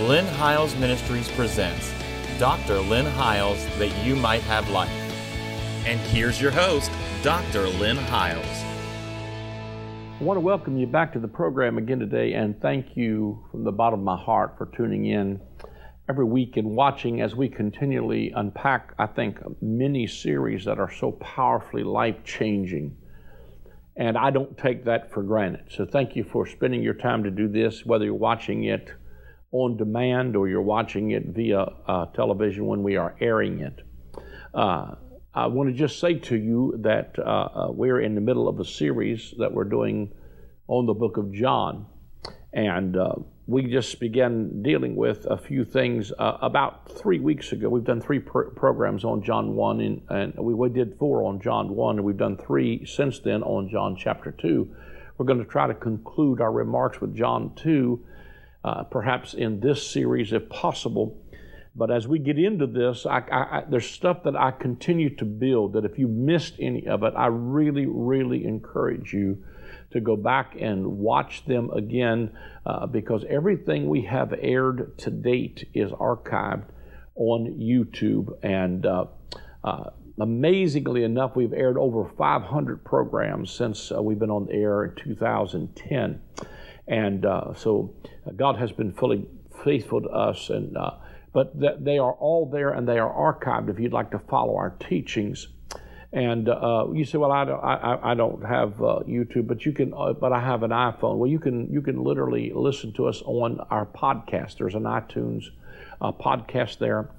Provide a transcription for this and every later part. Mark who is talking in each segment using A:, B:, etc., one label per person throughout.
A: Lynn Hiles Ministries presents Dr. Lynn Hiles That You Might Have Life. And here's your host, Dr. Lynn Hiles.
B: I want to welcome you back to the program again today and thank you from the bottom of my heart for tuning in every week and watching as we continually unpack, I think, many series that are so powerfully life changing. And I don't take that for granted. So thank you for spending your time to do this, whether you're watching it on demand or you're watching it via uh, television when we are airing it. Uh, I want to just say to you that uh, uh, we're in the middle of a series that we're doing on the book of John. And uh, we just began dealing with a few things uh, about three weeks ago. We've done three pr- programs on John 1, and, and we, we did four on John 1, and we've done three since then on John chapter 2. We're going to try to conclude our remarks with John 2, uh, perhaps in this series if possible. But as we get into this, I, I, there's stuff that I continue to build that if you missed any of it, I really, really encourage you to go back and watch them again uh, because everything we have aired to date is archived on YouTube. And uh, uh, amazingly enough, we've aired over 500 programs since uh, we've been on the air in 2010. And uh, so uh, God has been fully faithful to us. And but th- they are all there and they are archived if you'd like to follow our teachings. And uh, you say, well, I don't, I, I don't have uh, YouTube, but you can, uh, but I have an iPhone. Well, you can, you can literally listen to us on our podcast. There's an iTunes uh, podcast there,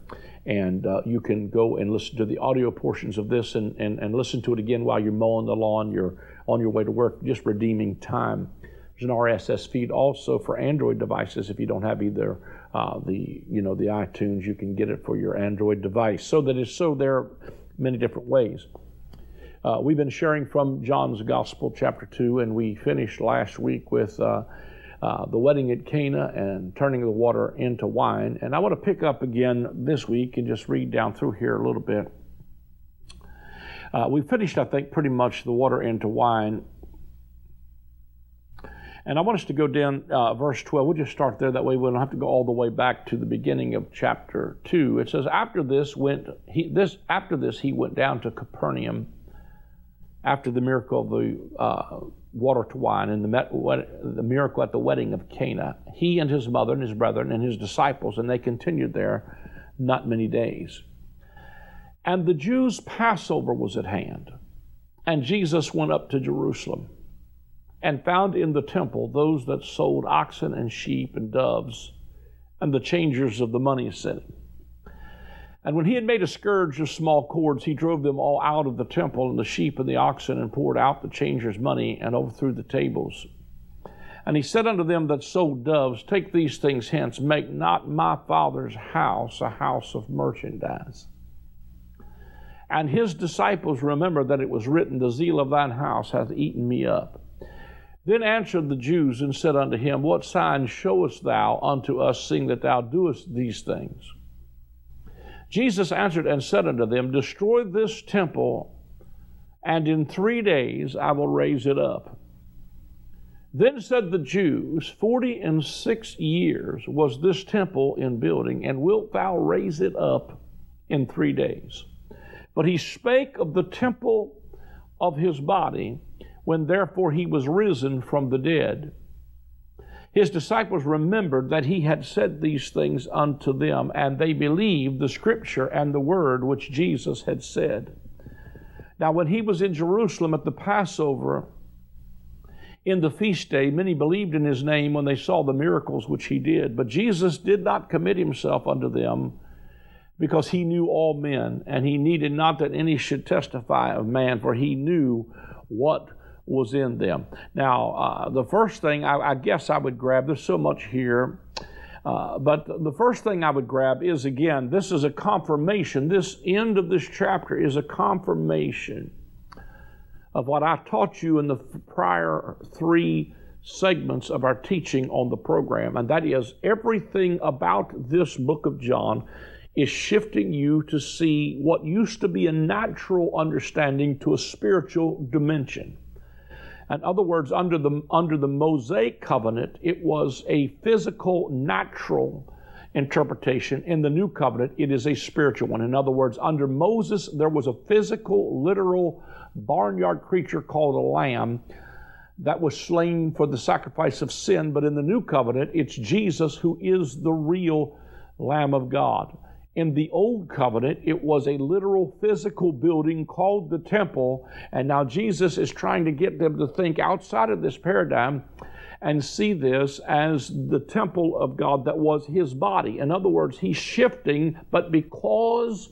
B: and uh, you can go and listen to the audio portions of this and, and, and listen to it again while you're mowing the lawn, you're on your way to work, just redeeming time. There's an RSS feed also for Android devices. If you don't have either uh, the, you know, the iTunes, you can get it for your Android device. So that is so there are many different ways. Uh, we've been sharing from John's Gospel, chapter 2, and we finished last week with uh, uh, the wedding at Cana and turning the water into wine. And I want to pick up again this week and just read down through here a little bit. Uh, we finished, I think, pretty much the water into wine. And I want us to go down uh, verse 12. We'll just start there. That way we don't have to go all the way back to the beginning of chapter 2. It says, After this went he this after this he went down to Capernaum after the miracle of the uh, water to wine and the, met, the miracle at the wedding of Cana, he and his mother and his brethren and his disciples, and they continued there not many days. And the Jews' Passover was at hand, and Jesus went up to Jerusalem and found in the temple those that sold oxen and sheep and doves and the changers of the money sitting and when he had made a scourge of small cords, he drove them all out of the temple, and the sheep and the oxen, and poured out the changers' money, and overthrew the tables. And he said unto them that sold doves, Take these things hence, make not my father's house a house of merchandise. And his disciples remembered that it was written, The zeal of thine house hath eaten me up. Then answered the Jews and said unto him, What sign showest thou unto us, seeing that thou doest these things? Jesus answered and said unto them, Destroy this temple, and in three days I will raise it up. Then said the Jews, Forty and six years was this temple in building, and wilt thou raise it up in three days? But he spake of the temple of his body, when therefore he was risen from the dead. His disciples remembered that he had said these things unto them, and they believed the scripture and the word which Jesus had said. Now, when he was in Jerusalem at the Passover, in the feast day, many believed in his name when they saw the miracles which he did. But Jesus did not commit himself unto them because he knew all men, and he needed not that any should testify of man, for he knew what was in them. Now, uh, the first thing I, I, guess I would grab, there's so much here, uh, but the first thing I would grab is again, this is a confirmation. This end of this chapter is a confirmation of what I taught you in the prior three segments of our teaching on the program, and that is everything about this book of John is shifting you to see what used to be a natural understanding to a spiritual dimension. In other words, under the, under the Mosaic covenant, it was a physical, natural interpretation. In the new covenant, it is a spiritual one. In other words, under Moses, there was a physical, literal barnyard creature called a lamb that was slain for the sacrifice of sin. But in the new covenant, it's Jesus who is the real Lamb of God. In the old covenant, it was a literal physical building called the temple. And now Jesus is trying to get them to think outside of this paradigm and see this as the temple of God that was his body. In other words, he's shifting, but because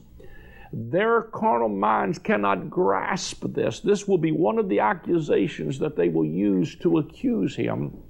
B: their carnal minds cannot grasp this, this will be one of the accusations that they will use to accuse him.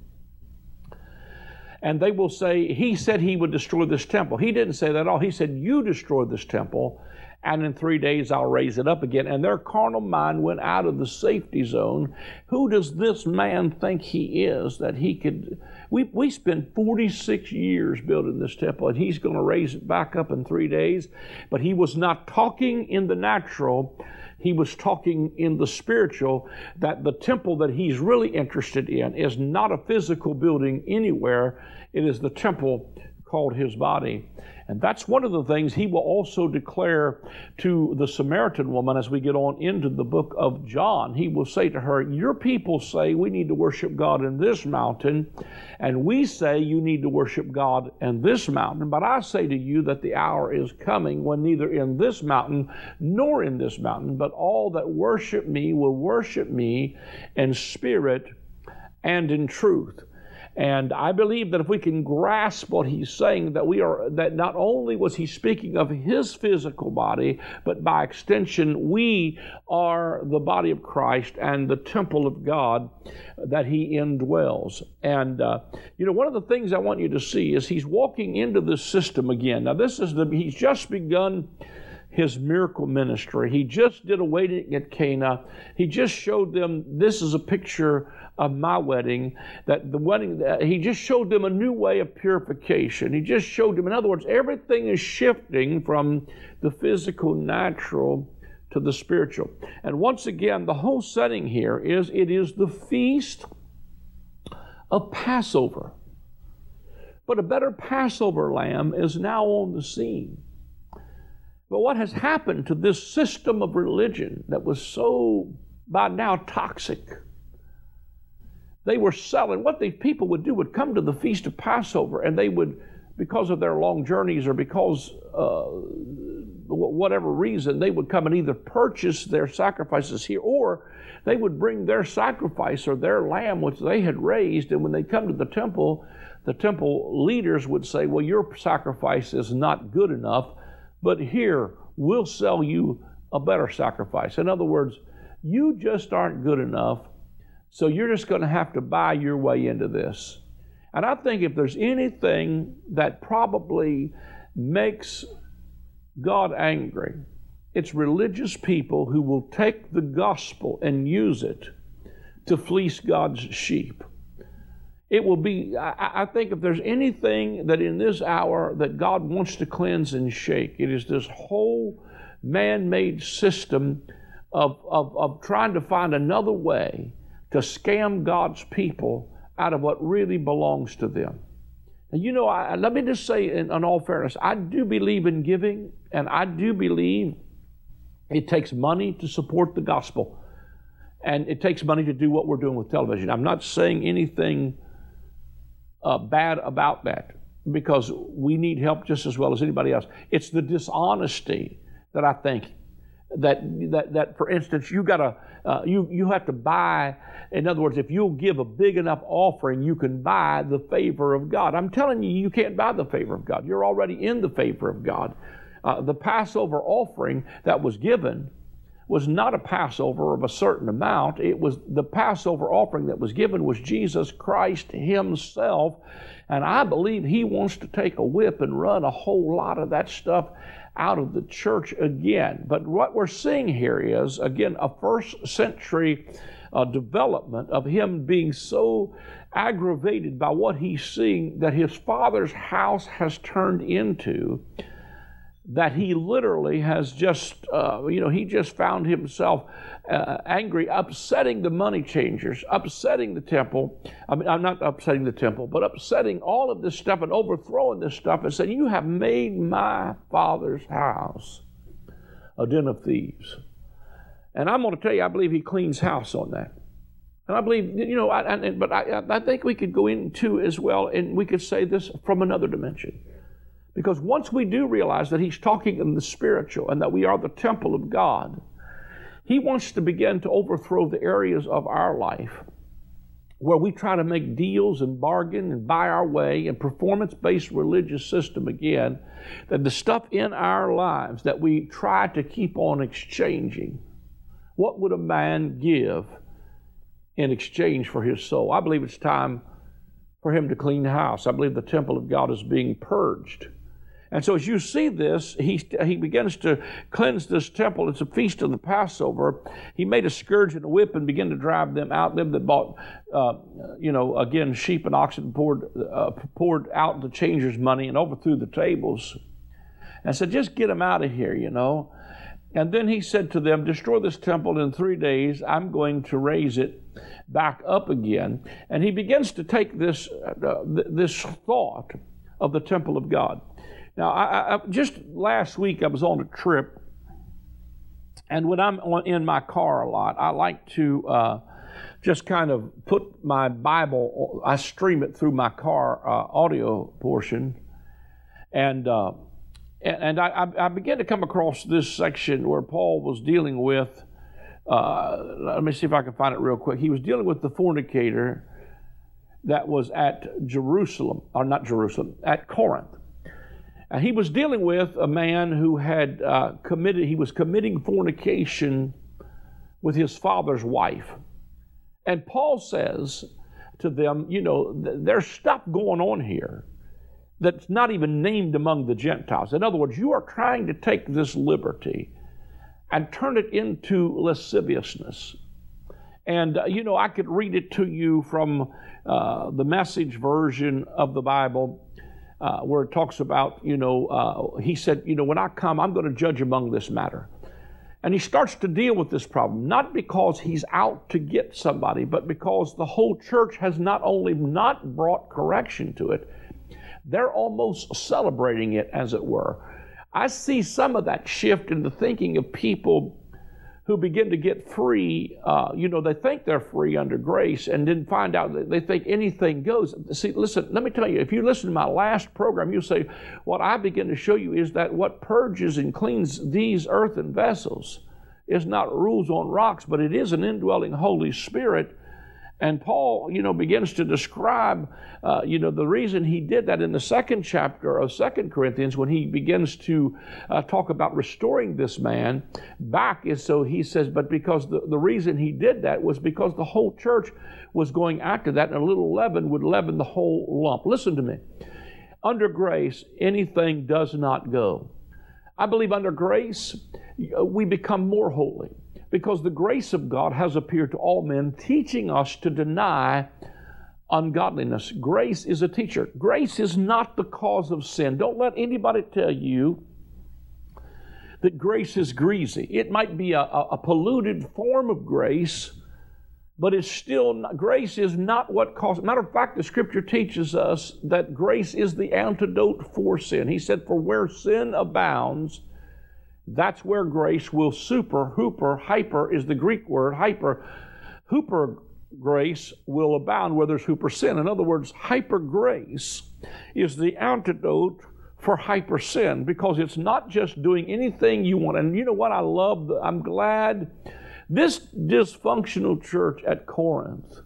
B: And they will say, He said he would destroy this temple. He didn't say that at all. He said, You destroy this temple and in three days I'll raise it up again. And their carnal mind went out of the safety zone. Who does this man think he is that he could? We, we spent 46 years building this temple, and he's going to raise it back up in three days. But he was not talking in the natural, he was talking in the spiritual. That the temple that he's really interested in is not a physical building anywhere, it is the temple called his body. And that's one of the things he will also declare to the Samaritan woman as we get on into the book of John. He will say to her, Your people say we need to worship God in this mountain, and we say you need to worship God in this mountain. But I say to you that the hour is coming when neither in this mountain nor in this mountain, but all that worship me will worship me in spirit and in truth. And I believe that if we can grasp what he's saying, that we are that not only was he speaking of his physical body, but by extension, we are the body of Christ and the temple of God that he indwells. And uh, you know, one of the things I want you to see is he's walking into this system again. Now, this is the he's just begun his miracle ministry. He just did a wedding at Cana. He just showed them this is a picture of my wedding, that the wedding, that he just showed them a new way of purification. He just showed them, in other words, everything is shifting from the physical, natural to the spiritual. And once again, the whole setting here is it is the feast of Passover. But a better Passover lamb is now on the scene. But what has happened to this system of religion that was so by now toxic? They were selling. What these people would do would come to the feast of Passover, and they would, because of their long journeys or because uh, whatever reason, they would come and either purchase their sacrifices here, or they would bring their sacrifice or their lamb, which they had raised, and when they come to the temple, the temple leaders would say, "Well, your sacrifice is not good enough, but here we'll sell you a better sacrifice." In other words, you just aren't good enough so you're just going to have to buy your way into this. And I think if there's anything that probably makes God angry, it's religious people who will take the gospel and use it to fleece God's sheep. It will be, I, I, think, if there's anything that in this hour that God wants to cleanse and shake, it is this whole man made system of, of, of trying to find another way to scam God's people out of what really belongs to them. And you know, I, let me just say, in, in all fairness, I do believe in giving, and I do believe it takes money to support the gospel. And it takes money to do what we're doing with television. I'm not saying anything uh, bad about that because we need help just as well as anybody else. It's the dishonesty that I think that that that for instance you got to uh, you you have to buy in other words if you'll give a big enough offering you can buy the favor of god. I'm telling you you can't buy the favor of god. You're already in the favor of god. Uh, the passover offering that was given was not a passover of a certain amount it was the passover offering that was given was jesus christ himself and i believe he wants to take a whip and run a whole lot of that stuff out of the church again. But what we're seeing here is, again, a first century uh, development of him being so aggravated by what he's seeing that his father's house has turned into that he literally has just, uh, you know, he just found himself uh, angry, upsetting the money changers, upsetting the temple. I mean, I'm not upsetting the temple, but upsetting all of this stuff and overthrowing this stuff and saying, You have made my father's house a den of thieves. And I'm going to tell you, I believe he cleans house on that. And I believe, you know, I, I, but I, I think we could go into as well, and we could say this from another dimension. Because once we do realize that he's talking in the spiritual and that we are the temple of God, he wants to begin to overthrow the areas of our life where we try to make deals and bargain and buy our way and performance based religious system again, that the stuff in our lives that we try to keep on exchanging, what would a man give in exchange for his soul? I believe it's time for him to clean the house. I believe the temple of God is being purged. And so as you see this, he, he begins to cleanse this temple. It's a feast of the Passover. He made a scourge and a whip and began to drive them out. Them that bought, uh, you know, again, sheep and oxen poured, uh, poured out the changers' money and overthrew the tables. And said, just get them out of here, you know. And then he said to them, Destroy this temple in three days. I'm going to raise it back up again. And he begins to take this, uh, this thought of the temple of God. Now, I, I, just last week I was on a trip, and when I'm on, in my car a lot, I like to uh, just kind of put my Bible, I stream it through my car uh, audio portion, and uh, and I, I began to come across this section where Paul was dealing with. Uh, let me see if I can find it real quick. He was dealing with the fornicator that was at Jerusalem, or not Jerusalem, at Corinth. Uh, he was dealing with a man who had uh, committed, he was committing fornication with his father's wife. And Paul says to them, you know, th- there's stuff going on here that's not even named among the Gentiles. In other words, you are trying to take this liberty and turn it into lasciviousness. And, uh, you know, I could read it to you from uh, the message version of the Bible uh, where it talks about, you know, uh, he said, you know, when I come, I'm going to judge among this matter. And he starts to deal with this problem, not because he's out to get somebody, but because the whole church has not only not brought correction to it, they're almost celebrating it, as it were. I see some of that shift in the thinking of people who begin to get free, uh, you know, they think they're free under grace and then find out that they think anything goes. See, listen, let me tell you, if you listen to my last program, you'll say, what I begin to show you is that what purges and cleans these earthen vessels is not rules on rocks, but it is an indwelling Holy Spirit and Paul, you know, begins to describe, uh, you know, the reason he did that in the second chapter of Second Corinthians when he begins to uh, talk about restoring this man back is so he says, but because the, the reason he did that was because the whole church was going after that and a little leaven would leaven the whole lump. Listen to me. Under grace, anything does not go. I believe under grace, we become more holy because the grace of God has appeared to all men, teaching us to deny ungodliness. Grace is a teacher. Grace is not the cause of sin. Don't let anybody tell you that grace is greasy. It might be a, a, polluted form of grace, but it's still not, grace is not what causes. Matter of fact, the Scripture teaches us that grace is the antidote for sin. He said, "For where sin abounds." That's where grace will super, hooper, hyper is the Greek word, hyper. Hooper grace will abound where there's hooper sin. In other words, hyper grace is the antidote for hyper sin because it's not just doing anything you want. And you know what I love? I'm glad this dysfunctional church at Corinth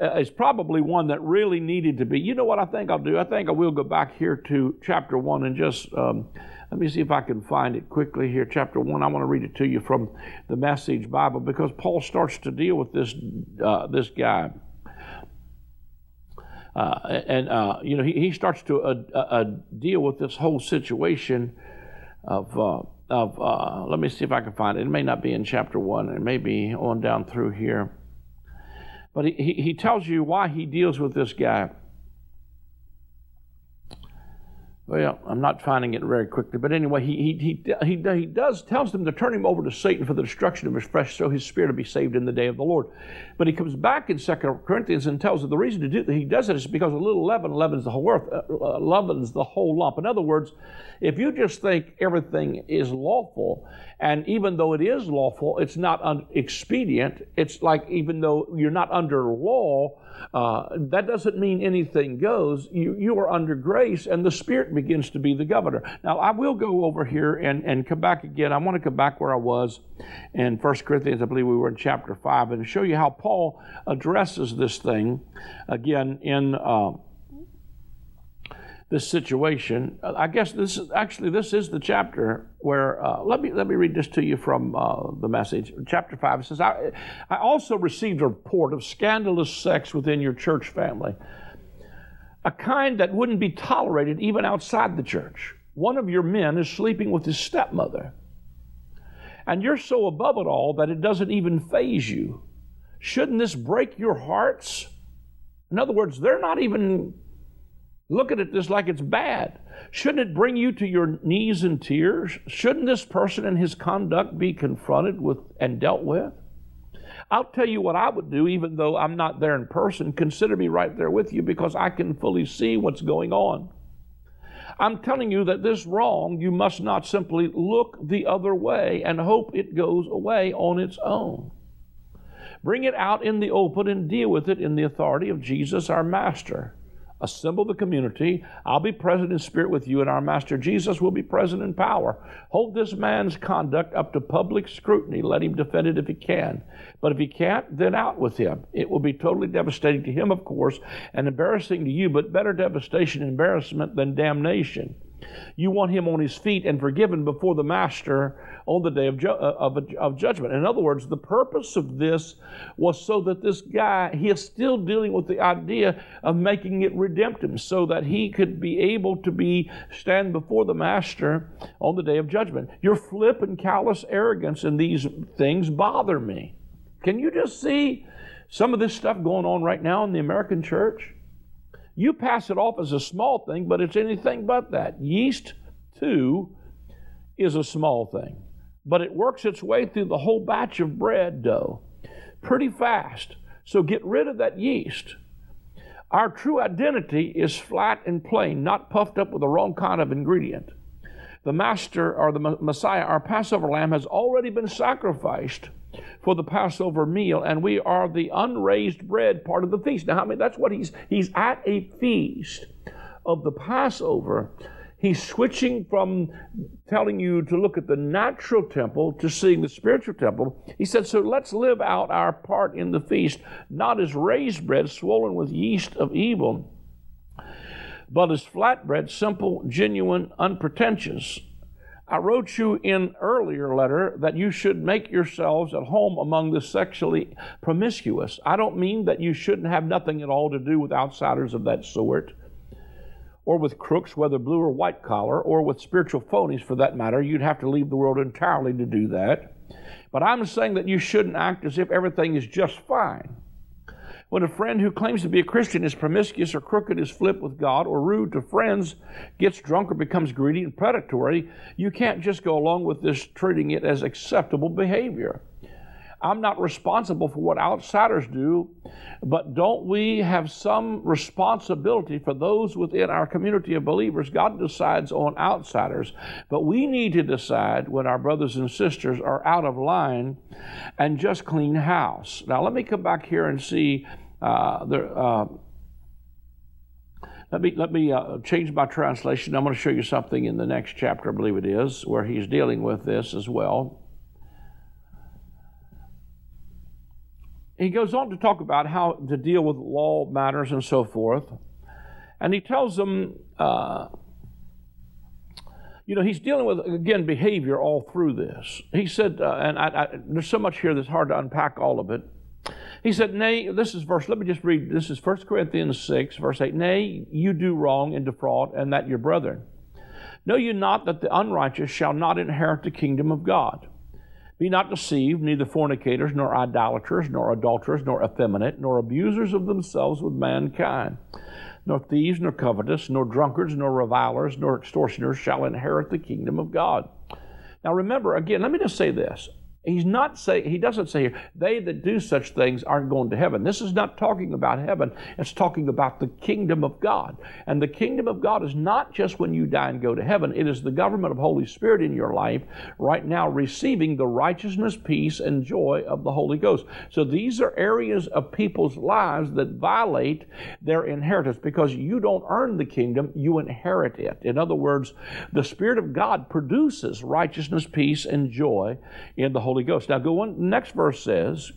B: uh, is probably one that really needed to be. You know what I think I'll do? I think I will go back here to chapter 1 and just. Um, let me see if I can find it quickly here. Chapter 1, I want to read it to you from the Message Bible because Paul starts to deal with this, uh, this guy. Uh, and, uh, you know, he, he starts to uh, uh, deal with this whole situation of, uh, of let me see if I can find it. It may not be in chapter 1, it may be on down through here. But he, he tells you why he deals with this guy. Well, I'm not finding it very quickly, but anyway, he, he, he, he, does tells them to turn him over to Satan for the destruction of his flesh, so his spirit will be saved in the day of the Lord. But he comes back in Second Corinthians and tells them the reason to do that he does it is because a little leaven leavens the whole earth, uh, uh, leavens the whole lump. In other words, if you just think everything is lawful, and even though it is lawful, it's not un- expedient. It's like even though you're not under law, uh, that doesn't mean anything goes. You, you are under grace, and the Spirit begins to be the governor. Now, I will go over here and, and come back again. I want to come back where I was in 1 Corinthians. I believe we were in chapter 5, and show you how Paul addresses this thing again in. Uh, this situation. Uh, I guess this is actually this is the chapter where uh, let me let me read this to you from uh, the message. Chapter five says, I, "I also received a report of scandalous sex within your church family, a kind that wouldn't be tolerated even outside the church. One of your men is sleeping with his stepmother, and you're so above it all that it doesn't even faze you. Shouldn't this break your hearts?" In other words, they're not even looking at this like it's bad. Shouldn't it bring you to your knees in tears? Shouldn't this person and his conduct be confronted with and dealt with? I'll tell you what I would do, even though I'm not there in person. Consider me right there with you because I can fully see what's going on. I'm telling you that this wrong, you must not simply look the other way and hope it goes away on its own. Bring it out in the open and deal with it in the authority of Jesus, our Master assemble the community. I'll be present in spirit with you, and our Master Jesus will be present in power. Hold this man's conduct up to public scrutiny. Let him defend it if he can. But if he can't, then out with him. It will be totally devastating to him, of course, and embarrassing to you, but better devastation and embarrassment than damnation. You want him on his feet and forgiven before the master on the day of, ju- uh, of, of, judgment. In other words, the purpose of this was so that this guy, he is still dealing with the idea of making it redemptive so that he could be able to be stand before the master on the day of judgment. Your flip and callous arrogance in these things bother me. Can you just see some of this stuff going on right now in the American church? You pass it off as a small thing, but it's anything but that. Yeast, too, is a small thing, but it works its way through the whole batch of bread dough pretty fast. So get rid of that yeast. Our true identity is flat and plain, not puffed up with the wrong kind of ingredient. The Master or the Messiah, our Passover lamb, has already been sacrificed for the Passover meal, and we are the unraised bread part of the feast. Now, I mean, that's what he's he's at a feast of the Passover. He's switching from telling you to look at the natural temple to seeing the spiritual temple. He said, So let's live out our part in the feast, not as raised bread swollen with yeast of evil, but as flat bread, simple, genuine, unpretentious. I wrote you in earlier letter that you should make yourselves at home among the sexually promiscuous. I don't mean that you shouldn't have nothing at all to do with outsiders of that sort, or with crooks, whether blue or white collar, or with spiritual phonies for that matter. You'd have to leave the world entirely to do that. But I'm saying that you shouldn't act as if everything is just fine. When a friend who claims to be a Christian is promiscuous or crooked, is flip with God, or rude to friends, gets drunk or becomes greedy and predatory, you can't just go along with this treating it as acceptable behavior. I'm not responsible for what outsiders do, but don't we have some responsibility for those within our community of believers? God decides on outsiders, but we need to decide when our brothers and sisters are out of line and just clean house. Now, let me come back here and see uh, the. Uh, let me, let me uh, change my translation. I'm going to show you something in the next chapter, I believe it is, where he's dealing with this as well. He goes on to talk about how to deal with law matters and so forth. And he tells them, uh, you know, he's dealing with, again, behavior all through this. He said, uh, and I, I, there's so much here that's hard to unpack all of it. He said, Nay, this is verse, let me just read, this is 1 Corinthians 6, verse 8. Nay, you do wrong and defraud, and that your brethren. Know you not that the unrighteous shall not inherit the kingdom of God? Be not deceived, neither fornicators, nor idolaters, nor adulterers, nor effeminate, nor abusers of themselves with mankind. nor thieves, nor covetous, nor drunkards, nor revilers, nor extortioners shall inherit the kingdom of God. Now remember, again, let me just say this. He's not saying, he doesn't say here, they that do such things aren't going to heaven. This is not talking about heaven. It's talking about the kingdom of God. And the kingdom of God is not just when you die and go to heaven. It is the government of Holy Spirit in your life right now receiving the righteousness, peace, and joy of the Holy Ghost. So these are areas of people's lives that violate their inheritance because you don't earn the kingdom, you inherit it. In other words, the Spirit of God produces righteousness, peace, and joy in the Holy Holy Ghost. Now go on, next verse says,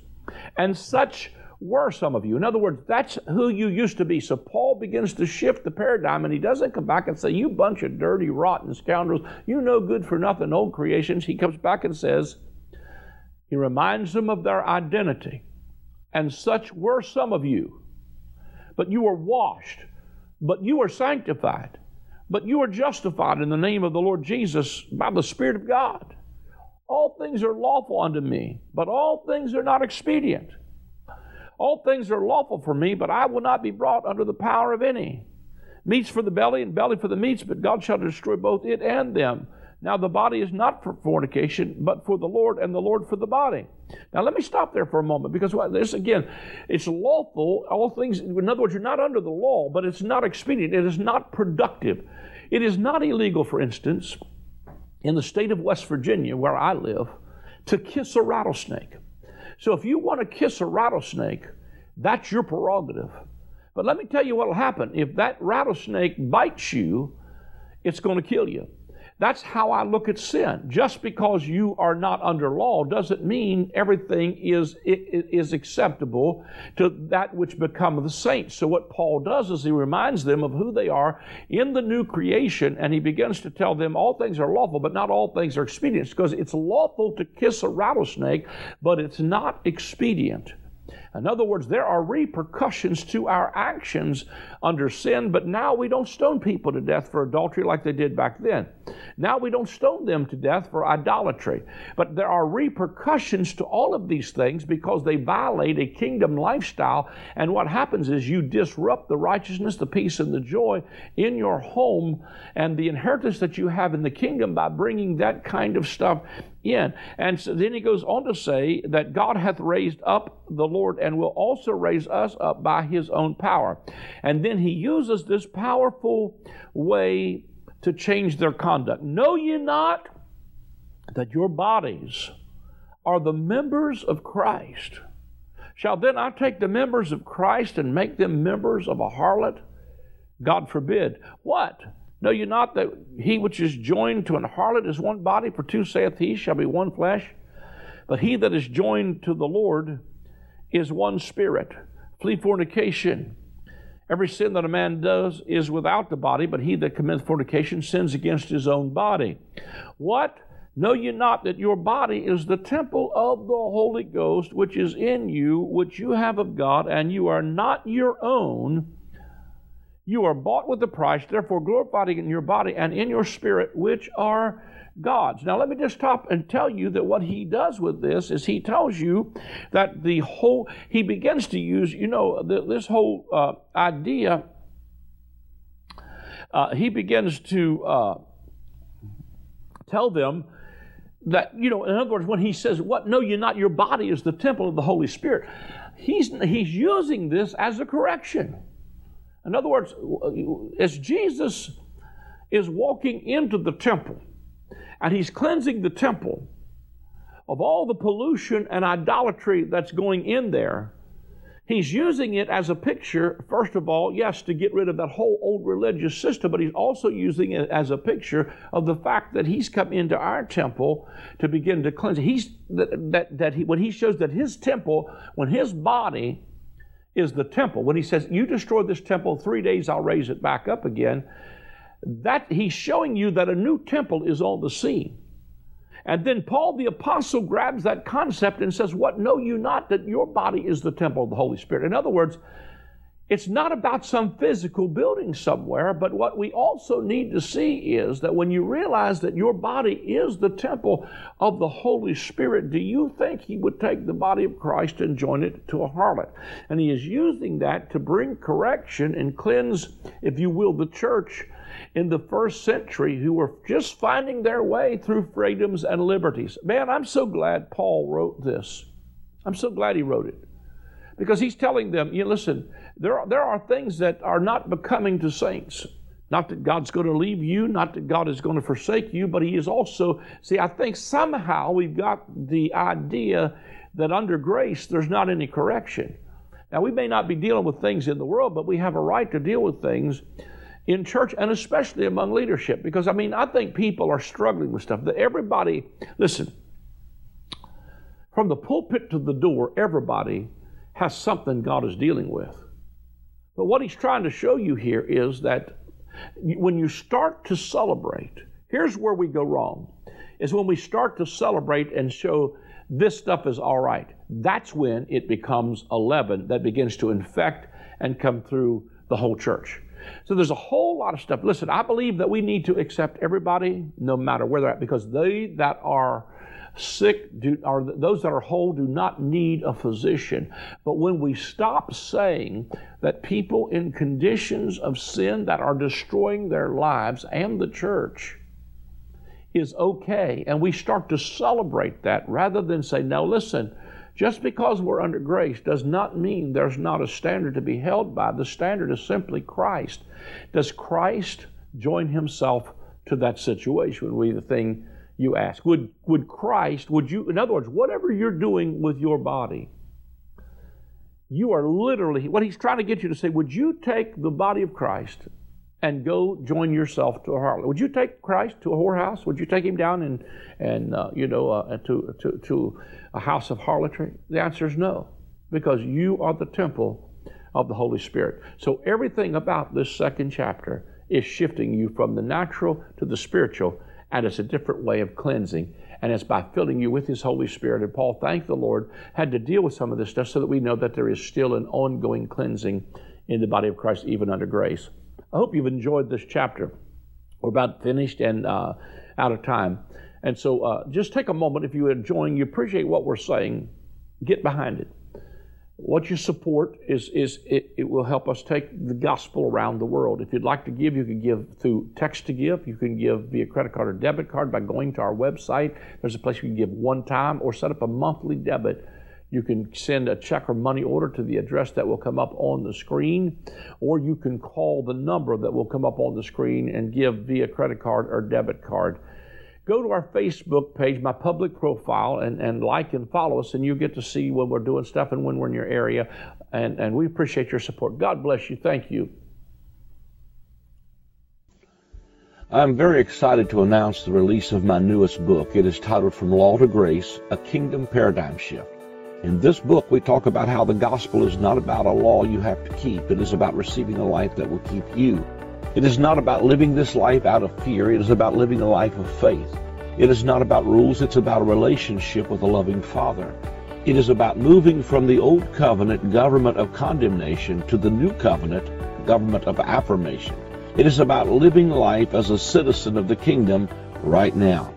B: and such were some of you. In other words, that's who you used to be. So Paul begins to shift the paradigm and he doesn't come back and say, You bunch of dirty, rotten scoundrels, you no good for nothing, old creations. He comes back and says, He reminds them of their identity. And such were some of you. But you were washed, but you were sanctified, but you are justified in the name of the Lord Jesus by the Spirit of God. All things are lawful unto me, but all things are not expedient. All things are lawful for me, but I will not be brought under the power of any. Meats for the belly and belly for the meats, but God shall destroy both it and them. Now the body is not for fornication, but for the Lord, and the Lord for the body. Now let me stop there for a moment because this again, it's lawful. All things, in other words, you're not under the law, but it's not expedient. It is not productive. It is not illegal, for instance, in the state of West Virginia, where I live, to kiss a rattlesnake. So if you want to kiss a rattlesnake, that's your prerogative. But let me tell you what will happen. If that rattlesnake bites you, it's going to kill you. That's how I look at sin. Just because you are not under law doesn't mean everything is, is acceptable to that which become the saints. So what Paul does is he reminds them of who they are in the new creation, and he begins to tell them all things are lawful, but not all things are expedient. Because it's lawful to kiss a rattlesnake, but it's not expedient. In other words, there are repercussions to our actions under sin, but now we don't stone people to death for adultery like they did back then. Now we don't stone them to death for idolatry. But there are repercussions to all of these things because they violate a kingdom lifestyle. And what happens is you disrupt the righteousness, the peace, and the joy in your home and the inheritance that you have in the kingdom by bringing that kind of stuff in. And so then he goes on to say that God hath raised up the Lord and will also raise us up by his own power. And then he uses this powerful way to change their conduct. Know ye not that your bodies are the members of Christ? Shall then I take the members of Christ and make them members of a harlot? God forbid. What? Know you not that he which is joined to an harlot is one body, for two saith he shall be one flesh? But he that is joined to the Lord is one spirit. Flee fornication. Every sin that a man does is without the body, but he that commits fornication sins against his own body. What? Know ye not that your body is the temple of the Holy Ghost, which is in you, which you have of God, and you are not your own? You are bought with a price, therefore glorify in your body and in your spirit, which are God's. Now, let me just stop and tell you that what he does with this is he tells you that the whole, he begins to use, you know, the, this whole uh, idea, uh, he begins to uh, tell them that, you know, in other words, when he says, What? No, you're not, your body is the temple of the Holy Spirit. He's, he's using this as a correction. In other words, as Jesus is walking into the temple and he's cleansing the temple of all the pollution and idolatry that's going in there, he's using it as a picture, first of all, yes, to get rid of that whole old religious system, but he's also using it as a picture of the fact that he's come into our temple to begin to cleanse. He's that that, that he, when he shows that his temple, when his body is the temple. When he says, You destroy this temple, three days I'll raise it back up again, that he's showing you that a new temple is on the scene. And then Paul the Apostle grabs that concept and says, What know you not that your body is the temple of the Holy Spirit? In other words, it's not about some physical building somewhere, but what we also need to see is that when you realize that your body is the temple of the Holy Spirit, do you think He would take the body of Christ and join it to a harlot? And He is using that to bring correction and cleanse, if you will, the church in the first century who were just finding their way through freedoms and liberties. Man, I'm so glad Paul wrote this. I'm so glad he wrote it. Because he's telling them, you know, listen, there are, there are things that are not becoming to saints. Not that God's going to leave you, not that God is going to forsake you, but He is also, see, I think somehow we've got the idea that under grace there's not any correction. Now, we may not be dealing with things in the world, but we have a right to deal with things in church and especially among leadership because, I mean, I think people are struggling with stuff. That everybody, listen, from the pulpit to the door, everybody has something God is dealing with. But what he's trying to show you here is that when you start to celebrate, here's where we go wrong, is when we start to celebrate and show this stuff is all right. That's when it becomes a leaven that begins to infect and come through the whole church. So there's a whole lot of stuff. Listen, I believe that we need to accept everybody no matter where they're at because they that are sick do, or those that are whole do not need a physician. But when we stop saying that people in conditions of sin that are destroying their lives and the church is okay, and we start to celebrate that rather than say, now listen, just because we're under grace does not mean there's not a standard to be held by. The standard is simply Christ. Does Christ join himself to that situation would be the thing you ask. Would, would Christ, would you, in other words, whatever you're doing with your body, you are literally, what he's trying to get you to say, would you take the body of Christ and go join yourself to a harlot? Would you take Christ to a whorehouse? Would you take him down and, and uh, you know, uh, to, to, to a house of harlotry? The answer is no, because you are the temple of the Holy Spirit. So everything about this second chapter is shifting you from the natural to the spiritual and it's a different way of cleansing. And it's by filling you with His Holy Spirit. And Paul, thank the Lord, had to deal with some of this stuff so that we know that there is still an ongoing cleansing in the body of Christ, even under grace. I hope you've enjoyed this chapter. We're about finished and uh, out of time. And so uh, just take a moment if you're enjoying, you appreciate what we're saying, get behind it what you support is, is it, it, will help us take the gospel around the world. If you'd like to give, you can give through text to give. You can give via credit card or debit card by going to our website. There's a place you can give one time or set up a monthly debit. You can send a check or money order to the address that will come up on the screen, or you can call the number that will come up on the screen and give via credit card or debit card go to our Facebook page, my public profile, and, and like and follow us, and you get to see when we're doing stuff and when we're in your area. And, and we appreciate your support. God bless you. Thank you.
C: I'm very excited to announce the release of my newest book. It is titled From Law to Grace A Kingdom Paradigm Shift. In this book, we talk about how the gospel is not about a law you have to keep, it is about receiving a life that will keep you. It is not about living this life out of fear. It is about living a life of faith. It is not about rules. It's about a relationship with a loving Father. It is about moving from the old covenant government of condemnation to the new covenant government of affirmation. It is about living life as a citizen of the kingdom right now.